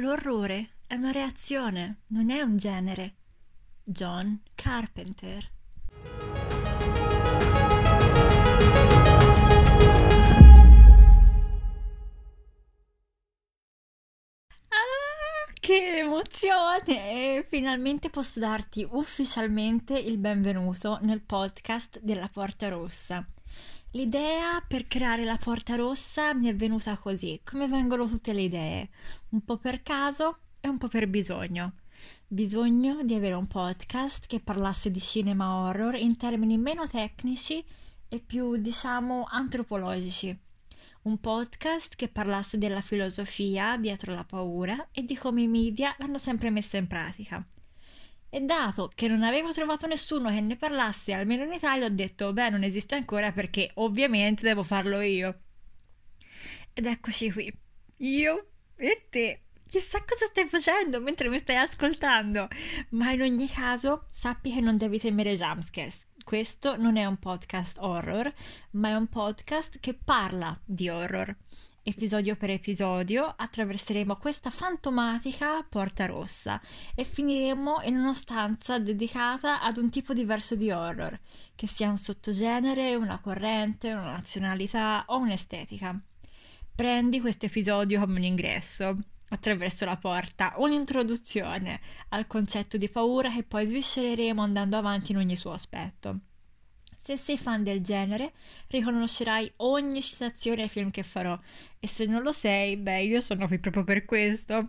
L'orrore è una reazione, non è un genere. John Carpenter. Ah, che emozione! Finalmente posso darti ufficialmente il benvenuto nel podcast della Porta Rossa. L'idea per creare la porta rossa mi è venuta così, come vengono tutte le idee, un po' per caso e un po' per bisogno. Bisogno di avere un podcast che parlasse di cinema horror in termini meno tecnici e più, diciamo, antropologici. Un podcast che parlasse della filosofia dietro la paura e di come i media l'hanno sempre messa in pratica. E dato che non avevo trovato nessuno che ne parlasse, almeno in Italia, ho detto, beh, non esiste ancora perché ovviamente devo farlo io. Ed eccoci qui, io e te. Chissà cosa stai facendo mentre mi stai ascoltando, ma in ogni caso sappi che non devi temere jumpscares. Questo non è un podcast horror, ma è un podcast che parla di horror episodio per episodio, attraverseremo questa fantomatica porta rossa e finiremo in una stanza dedicata ad un tipo diverso di horror, che sia un sottogenere, una corrente, una nazionalità o un'estetica. Prendi questo episodio come un ingresso, attraverso la porta, un'introduzione al concetto di paura che poi sviscereremo andando avanti in ogni suo aspetto. Se sei fan del genere, riconoscerai ogni citazione ai film che farò e se non lo sei, beh, io sono qui proprio per questo.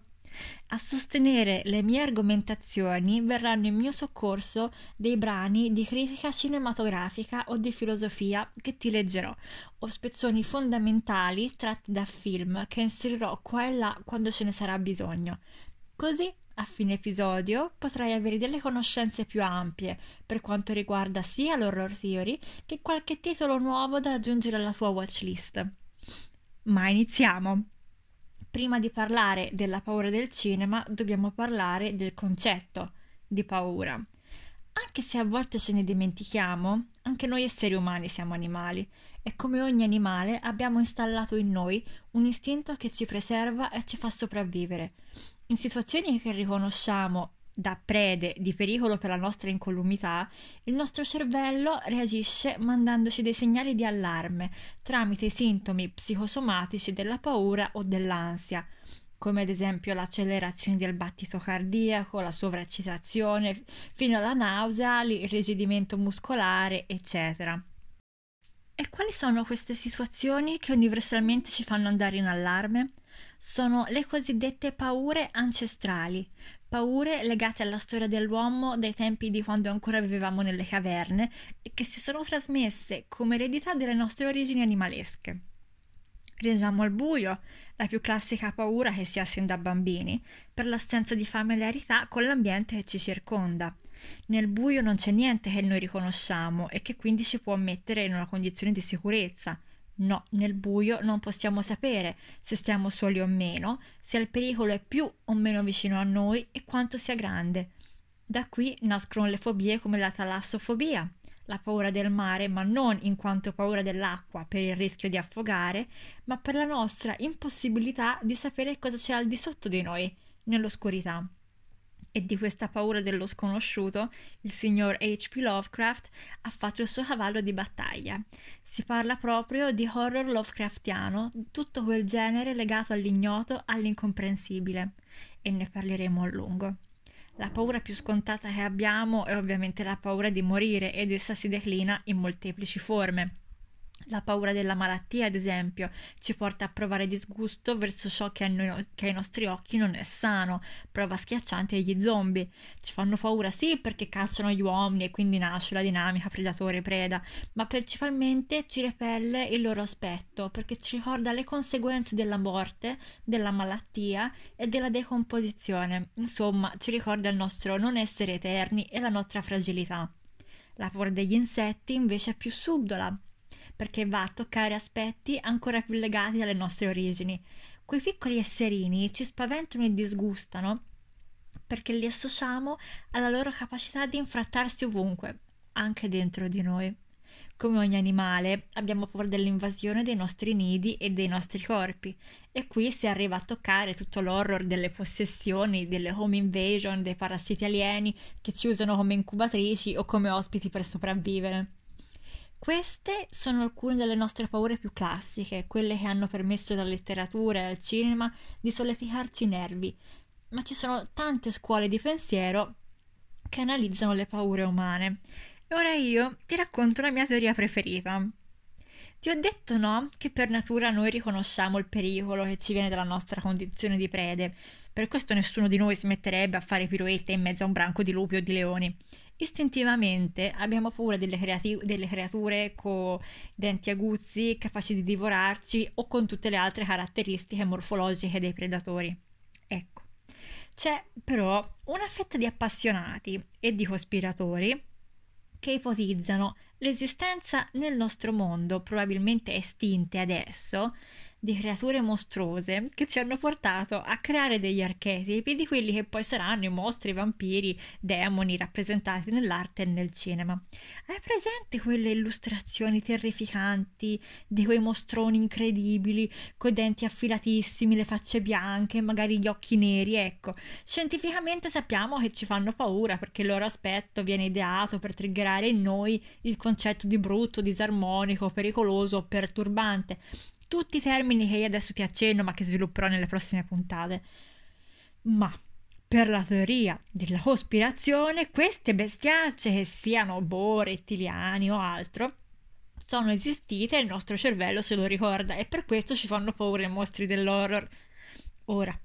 A sostenere le mie argomentazioni verranno in mio soccorso dei brani di critica cinematografica o di filosofia che ti leggerò, o spezzoni fondamentali tratti da film che inserirò qua e là quando ce ne sarà bisogno. Così a fine episodio potrai avere delle conoscenze più ampie per quanto riguarda sia l'horror theory che qualche titolo nuovo da aggiungere alla tua watchlist. Ma iniziamo! Prima di parlare della paura del cinema dobbiamo parlare del concetto di paura. Anche se a volte ce ne dimentichiamo, anche noi esseri umani siamo animali e come ogni animale abbiamo installato in noi un istinto che ci preserva e ci fa sopravvivere. In situazioni che riconosciamo da prede di pericolo per la nostra incolumità, il nostro cervello reagisce mandandoci dei segnali di allarme tramite i sintomi psicosomatici della paura o dell'ansia, come ad esempio l'accelerazione del battito cardiaco, la sovraccitazione, fino alla nausea, l'irrigidimento muscolare, eccetera. E quali sono queste situazioni che universalmente ci fanno andare in allarme? Sono le cosiddette paure ancestrali, paure legate alla storia dell'uomo dai tempi di quando ancora vivevamo nelle caverne e che si sono trasmesse come eredità delle nostre origini animalesche. Reagiamo al buio, la più classica paura che si ha sin da bambini, per l'assenza di familiarità con l'ambiente che ci circonda. Nel buio non c'è niente che noi riconosciamo e che quindi ci può mettere in una condizione di sicurezza. No, nel buio non possiamo sapere se stiamo soli o meno, se il pericolo è più o meno vicino a noi e quanto sia grande. Da qui nascono le fobie come la talassofobia, la paura del mare, ma non in quanto paura dell'acqua per il rischio di affogare, ma per la nostra impossibilità di sapere cosa c'è al di sotto di noi, nell'oscurità e di questa paura dello sconosciuto, il signor H.P. Lovecraft ha fatto il suo cavallo di battaglia. Si parla proprio di horror Lovecraftiano, tutto quel genere legato all'ignoto, all'incomprensibile, e ne parleremo a lungo. La paura più scontata che abbiamo è ovviamente la paura di morire ed essa si declina in molteplici forme. La paura della malattia, ad esempio, ci porta a provare disgusto verso ciò che, noi, che, ai nostri occhi non è sano, prova schiacciante agli zombie. Ci fanno paura sì perché cacciano gli uomini e quindi nasce la dinamica predatore-preda, ma principalmente ci repelle il loro aspetto perché ci ricorda le conseguenze della morte, della malattia e della decomposizione. Insomma, ci ricorda il nostro non essere eterni e la nostra fragilità. La paura degli insetti invece è più subdola perché va a toccare aspetti ancora più legati alle nostre origini. Quei piccoli esserini ci spaventano e disgustano perché li associamo alla loro capacità di infrattarsi ovunque, anche dentro di noi. come ogni animale, abbiamo paura dell'invasione dei nostri nidi e dei nostri corpi. E qui si arriva a toccare tutto l'horror delle possessioni, delle home invasion, dei parassiti alieni che ci usano come incubatrici o come ospiti per sopravvivere. Queste sono alcune delle nostre paure più classiche, quelle che hanno permesso alla letteratura e al cinema di solleticarci i nervi, ma ci sono tante scuole di pensiero che analizzano le paure umane e ora io ti racconto la mia teoria preferita. Ti ho detto no che per natura noi riconosciamo il pericolo che ci viene dalla nostra condizione di prede. Per questo nessuno di noi si metterebbe a fare piroette in mezzo a un branco di lupi o di leoni. Istintivamente abbiamo paura delle, creati- delle creature con denti aguzzi, capaci di divorarci o con tutte le altre caratteristiche morfologiche dei predatori. Ecco. C'è però una fetta di appassionati e di cospiratori che ipotizzano l'esistenza nel nostro mondo, probabilmente estinte adesso, di creature mostruose che ci hanno portato a creare degli archetipi di quelli che poi saranno i mostri, i vampiri, demoni rappresentati nell'arte e nel cinema. Hai presente quelle illustrazioni terrificanti di quei mostroni incredibili, coi denti affilatissimi, le facce bianche, magari gli occhi neri? Ecco, scientificamente sappiamo che ci fanno paura perché il loro aspetto viene ideato per triggerare in noi il concetto di brutto, disarmonico, pericoloso, perturbante tutti i termini che io adesso ti accenno ma che svilupperò nelle prossime puntate. Ma per la teoria della cospirazione, queste bestiacce, che siano boh, rettiliani o altro, sono esistite e il nostro cervello se lo ricorda e per questo ci fanno paura i mostri dell'horror. Ora,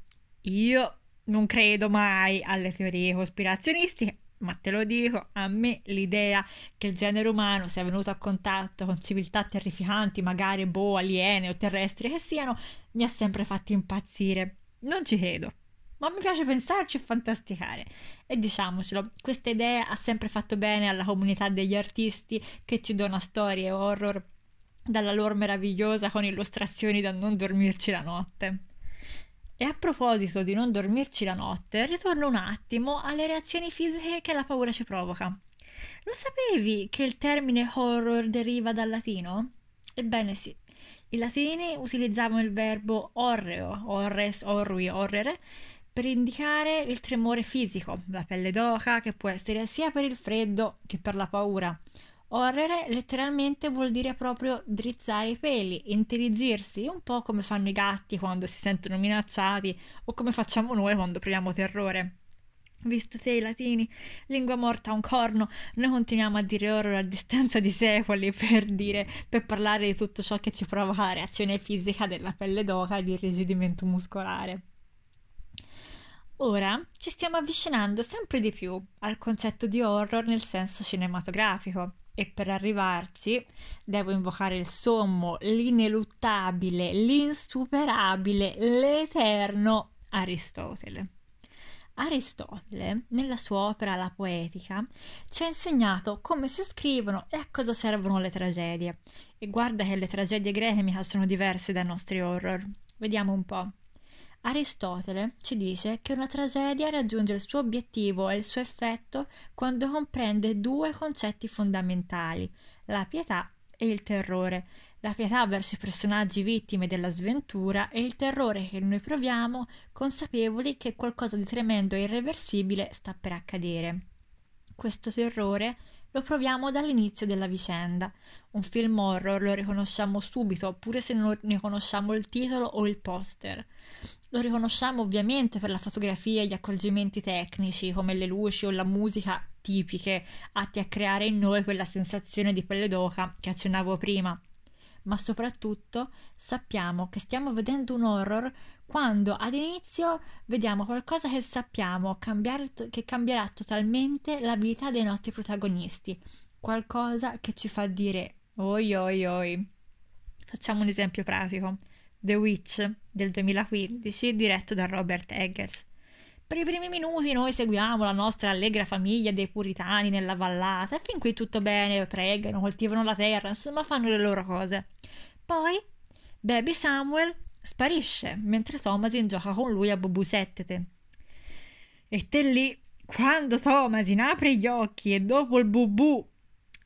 io non credo mai alle teorie cospirazionistiche, ma te lo dico, a me l'idea che il genere umano sia venuto a contatto con civiltà terrificanti, magari boh, aliene o terrestri che siano, mi ha sempre fatto impazzire. Non ci credo, ma mi piace pensarci e fantasticare. E diciamocelo, questa idea ha sempre fatto bene alla comunità degli artisti che ci dona storie horror dalla loro meravigliosa con illustrazioni da non dormirci la notte. E a proposito di non dormirci la notte, ritorno un attimo alle reazioni fisiche che la paura ci provoca. Lo sapevi che il termine horror deriva dal latino? Ebbene sì. I latini utilizzavano il verbo orreo, orres, orrui, orrere, per indicare il tremore fisico, la pelle d'oca, che può essere sia per il freddo che per la paura. Orrere letteralmente vuol dire proprio drizzare i peli, intirizzirsi, un po' come fanno i gatti quando si sentono minacciati o come facciamo noi quando proviamo terrore. Visto te i latini, lingua morta a un corno, noi continuiamo a dire horror a distanza di secoli per dire, per parlare di tutto ciò che ci provoca la reazione fisica della pelle d'oca e di irrigidimento muscolare. Ora ci stiamo avvicinando sempre di più al concetto di horror nel senso cinematografico e per arrivarci devo invocare il sommo, l'ineluttabile, l'insuperabile, l'eterno Aristotele. Aristotele, nella sua opera La Poetica, ci ha insegnato come si scrivono e a cosa servono le tragedie. E guarda che le tragedie greche mica sono diverse dai nostri horror. Vediamo un po'. Aristotele ci dice che una tragedia raggiunge il suo obiettivo e il suo effetto quando comprende due concetti fondamentali, la pietà e il terrore. La pietà verso i personaggi vittime della sventura e il terrore che noi proviamo consapevoli che qualcosa di tremendo e irreversibile sta per accadere. Questo terrore lo proviamo dall'inizio della vicenda. Un film horror lo riconosciamo subito, pure se non ne conosciamo il titolo o il poster. Lo riconosciamo ovviamente per la fotografia e gli accorgimenti tecnici, come le luci o la musica tipiche, atti a creare in noi quella sensazione di pelle d'oca che accennavo prima. Ma soprattutto sappiamo che stiamo vedendo un horror quando ad inizio vediamo qualcosa che sappiamo cambiare, che cambierà totalmente la vita dei nostri protagonisti, qualcosa che ci fa dire oi oi oi. Facciamo un esempio pratico. The Witch del 2015 diretto da Robert Eggers. Per i primi minuti noi seguiamo la nostra allegra famiglia dei puritani nella vallata e fin qui tutto bene, pregano, coltivano la terra, insomma fanno le loro cose. Poi Baby Samuel sparisce mentre Thomasin gioca con lui a Bobusettete. E te lì, quando Thomasin apre gli occhi e dopo il bubù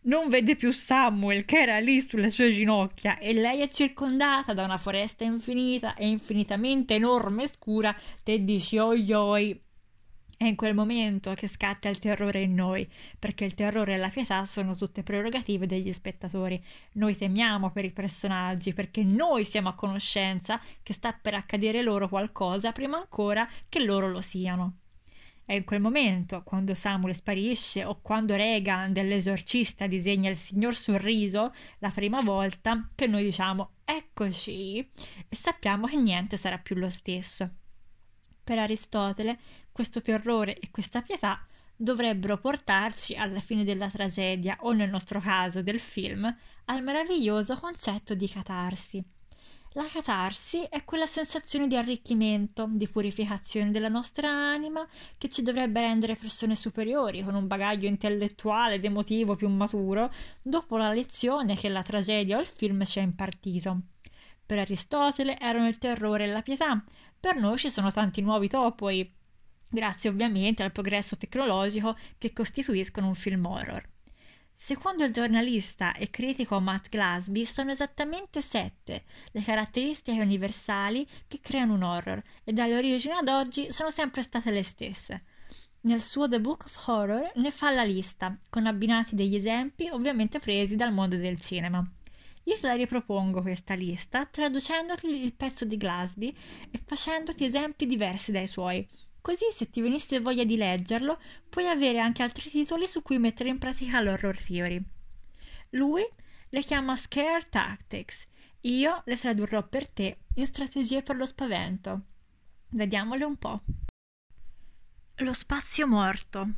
non vede più Samuel che era lì sulle sue ginocchia e lei è circondata da una foresta infinita e infinitamente enorme e scura, te dici oi oi. È in quel momento che scatta il terrore in noi, perché il terrore e la pietà sono tutte prerogative degli spettatori. Noi temiamo per i personaggi, perché noi siamo a conoscenza che sta per accadere loro qualcosa prima ancora che loro lo siano. È in quel momento, quando Samuel sparisce o quando Regan dell'esorcista disegna il signor sorriso la prima volta, che noi diciamo eccoci e sappiamo che niente sarà più lo stesso. Per Aristotele questo terrore e questa pietà dovrebbero portarci alla fine della tragedia o nel nostro caso del film al meraviglioso concetto di catarsi la catarsi è quella sensazione di arricchimento, di purificazione della nostra anima che ci dovrebbe rendere persone superiori, con un bagaglio intellettuale ed emotivo più maturo, dopo la lezione che la tragedia o il film ci ha impartito. Per Aristotele erano il terrore e la pietà, per noi ci sono tanti nuovi topoi, grazie ovviamente al progresso tecnologico che costituiscono un film horror. Secondo il giornalista e critico Matt Glasby, sono esattamente sette le caratteristiche universali che creano un horror e dalle origini ad oggi sono sempre state le stesse. Nel suo The Book of Horror ne fa la lista, con abbinati degli esempi ovviamente presi dal mondo del cinema. Io te la ripropongo questa lista, traducendoti il pezzo di Glasby e facendoti esempi diversi dai suoi, Così, se ti venisse voglia di leggerlo, puoi avere anche altri titoli su cui mettere in pratica l'horror theory. Lui le chiama Scare Tactics, io le tradurrò per te in strategie per lo spavento. Vediamole un po'. Lo spazio morto.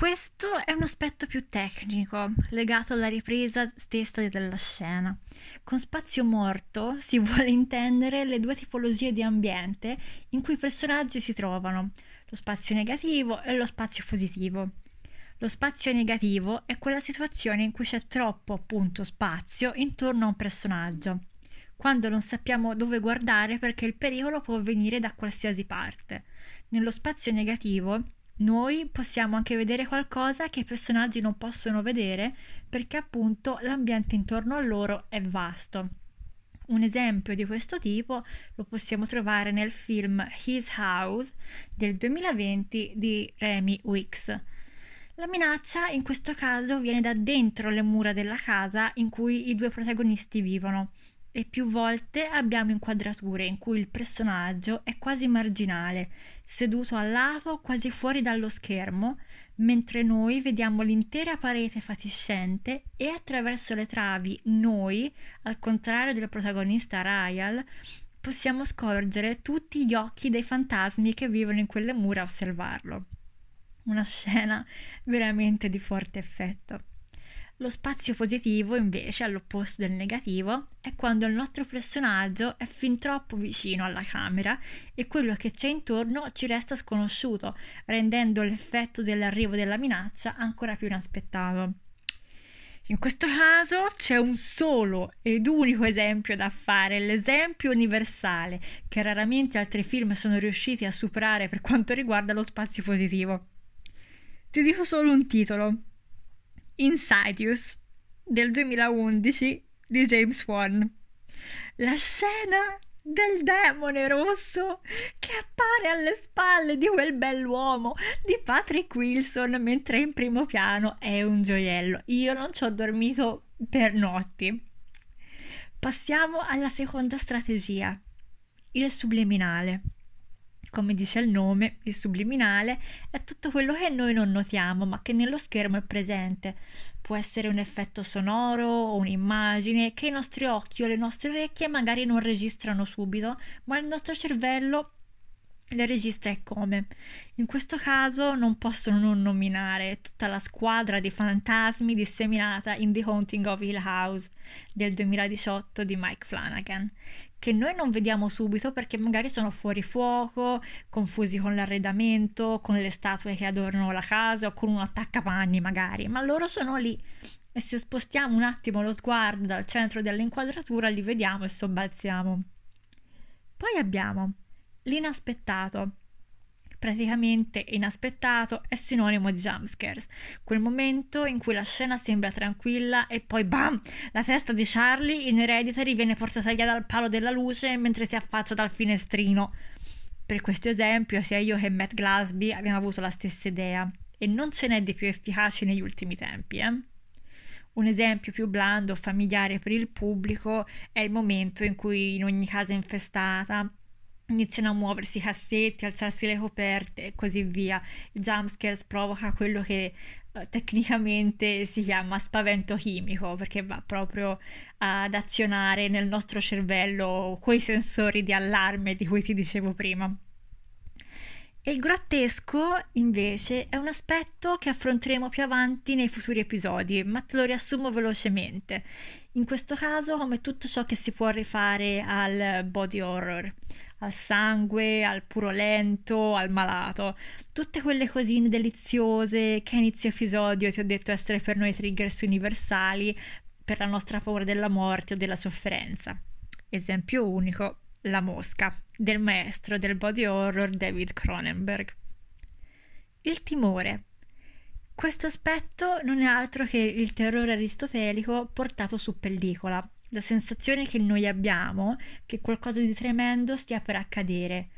Questo è un aspetto più tecnico, legato alla ripresa stessa della scena. Con spazio morto si vuole intendere le due tipologie di ambiente in cui i personaggi si trovano, lo spazio negativo e lo spazio positivo. Lo spazio negativo è quella situazione in cui c'è troppo, appunto, spazio intorno a un personaggio, quando non sappiamo dove guardare perché il pericolo può venire da qualsiasi parte. Nello spazio negativo noi possiamo anche vedere qualcosa che i personaggi non possono vedere perché appunto l'ambiente intorno a loro è vasto. Un esempio di questo tipo lo possiamo trovare nel film His House del 2020 di Remy Wicks. La minaccia in questo caso viene da dentro le mura della casa in cui i due protagonisti vivono e più volte abbiamo inquadrature in cui il personaggio è quasi marginale, seduto al lato, quasi fuori dallo schermo, mentre noi vediamo l'intera parete fatiscente e attraverso le travi noi, al contrario del protagonista Ryan, possiamo scorgere tutti gli occhi dei fantasmi che vivono in quelle mura a osservarlo. Una scena veramente di forte effetto. Lo spazio positivo, invece, all'opposto del negativo, è quando il nostro personaggio è fin troppo vicino alla camera e quello che c'è intorno ci resta sconosciuto, rendendo l'effetto dell'arrivo della minaccia ancora più inaspettato. In questo caso c'è un solo ed unico esempio da fare, l'esempio universale che raramente altri film sono riusciti a superare per quanto riguarda lo spazio positivo. Ti dico solo un titolo, Insidious del 2011 di James Wan. La scena del demone rosso che appare alle spalle di quel bell'uomo di Patrick Wilson mentre in primo piano è un gioiello. Io non ci ho dormito per notti. Passiamo alla seconda strategia, il subliminale come dice il nome, il subliminale, è tutto quello che noi non notiamo ma che nello schermo è presente. Può essere un effetto sonoro o un'immagine che i nostri occhi o le nostre orecchie magari non registrano subito, ma il nostro cervello le registra e come. In questo caso non posso non nominare tutta la squadra di fantasmi disseminata in The Haunting of Hill House del 2018 di Mike Flanagan, che noi non vediamo subito perché magari sono fuori fuoco, confusi con l'arredamento, con le statue che adornano la casa o con un attaccapanni magari, ma loro sono lì e se spostiamo un attimo lo sguardo dal centro dell'inquadratura li vediamo e sobbalziamo. Poi abbiamo l'inaspettato. Praticamente inaspettato è sinonimo di jumpscares, quel momento in cui la scena sembra tranquilla e poi bam! La testa di Charlie in Hereditary viene portata via dal palo della luce mentre si affaccia dal finestrino. Per questo esempio, sia io che Matt Glasby abbiamo avuto la stessa idea e non ce n'è di più efficaci negli ultimi tempi, eh? Un esempio più blando, familiare per il pubblico, è il momento in cui in ogni casa infestata iniziano a muoversi i cassetti, alzarsi le coperte e così via. Il jumpscares provoca quello che uh, tecnicamente si chiama spavento chimico perché va proprio ad azionare nel nostro cervello quei sensori di allarme di cui ti dicevo prima. E il grottesco, invece, è un aspetto che affronteremo più avanti nei futuri episodi, ma te lo riassumo velocemente. In questo caso, come tutto ciò che si può rifare al body horror, al sangue, al purolento, al malato, tutte quelle cosine deliziose che a inizio episodio ti ho detto essere per noi triggers universali per la nostra paura della morte o della sofferenza. Esempio unico, la mosca del maestro del body horror David Cronenberg. Il timore. Questo aspetto non è altro che il terrore aristotelico portato su pellicola, la sensazione che noi abbiamo che qualcosa di tremendo stia per accadere.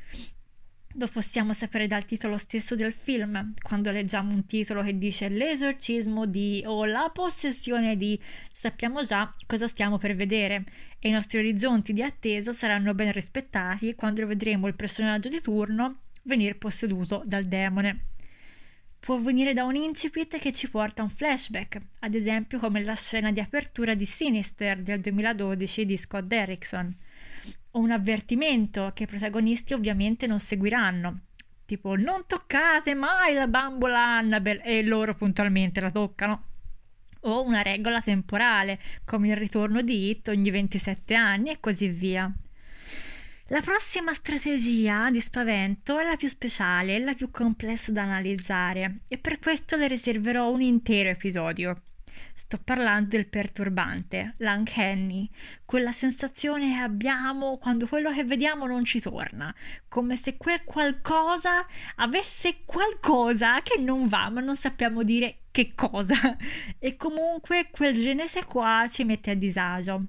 Lo possiamo sapere dal titolo stesso del film, quando leggiamo un titolo che dice l'esorcismo di o la possessione di, sappiamo già cosa stiamo per vedere e i nostri orizzonti di attesa saranno ben rispettati quando vedremo il personaggio di turno venire posseduto dal demone. Può venire da un incipit che ci porta a un flashback, ad esempio come la scena di apertura di Sinister del 2012 di Scott Derrickson o un avvertimento che i protagonisti ovviamente non seguiranno. Tipo, non toccate mai la bambola Annabelle e loro puntualmente la toccano. O una regola temporale, come il ritorno di Hit ogni 27 anni e così via. La prossima strategia di spavento è la più speciale, la più complessa da analizzare e per questo le riserverò un intero episodio. Sto parlando del perturbante, l'uncanny, quella sensazione che abbiamo quando quello che vediamo non ci torna, come se quel qualcosa avesse qualcosa che non va, ma non sappiamo dire che cosa. E comunque quel genese qua ci mette a disagio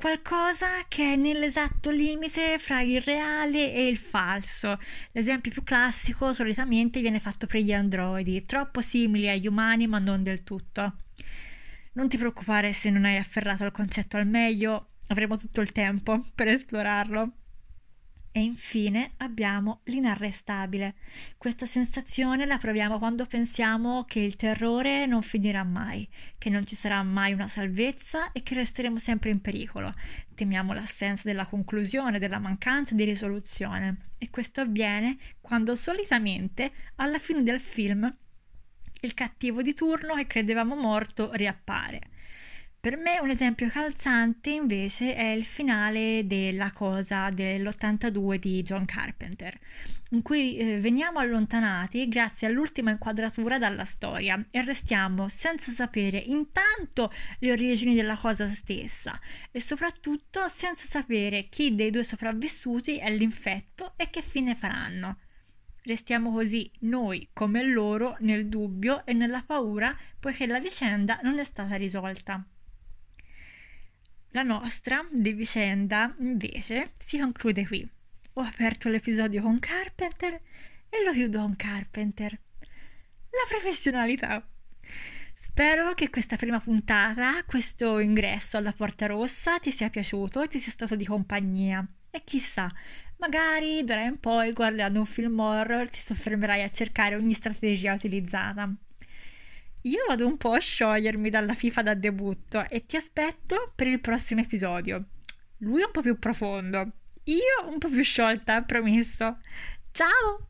qualcosa che è nell'esatto limite fra il reale e il falso. L'esempio più classico solitamente viene fatto per gli androidi, troppo simili agli umani ma non del tutto. Non ti preoccupare se non hai afferrato il concetto al meglio, avremo tutto il tempo per esplorarlo. E infine abbiamo l'inarrestabile. Questa sensazione la proviamo quando pensiamo che il terrore non finirà mai, che non ci sarà mai una salvezza e che resteremo sempre in pericolo. Temiamo l'assenza della conclusione, della mancanza di risoluzione. E questo avviene quando solitamente alla fine del film il cattivo di turno che credevamo morto riappare. Per me un esempio calzante invece è il finale della cosa dell'82 di John Carpenter, in cui eh, veniamo allontanati grazie all'ultima inquadratura dalla storia e restiamo senza sapere intanto le origini della cosa stessa e soprattutto senza sapere chi dei due sopravvissuti è l'infetto e che fine faranno. Restiamo così noi come loro nel dubbio e nella paura poiché la vicenda non è stata risolta. La nostra di vicenda, invece, si conclude qui. Ho aperto l'episodio con Carpenter e lo chiudo con Carpenter. La professionalità. Spero che questa prima puntata, questo ingresso alla Porta Rossa, ti sia piaciuto e ti sia stato di compagnia. E chissà, magari d'ora in poi, guardando un film horror, ti soffermerai a cercare ogni strategia utilizzata. Io vado un po' a sciogliermi dalla FIFA da debutto e ti aspetto per il prossimo episodio. Lui è un po' più profondo, io un po' più sciolta, promesso. Ciao!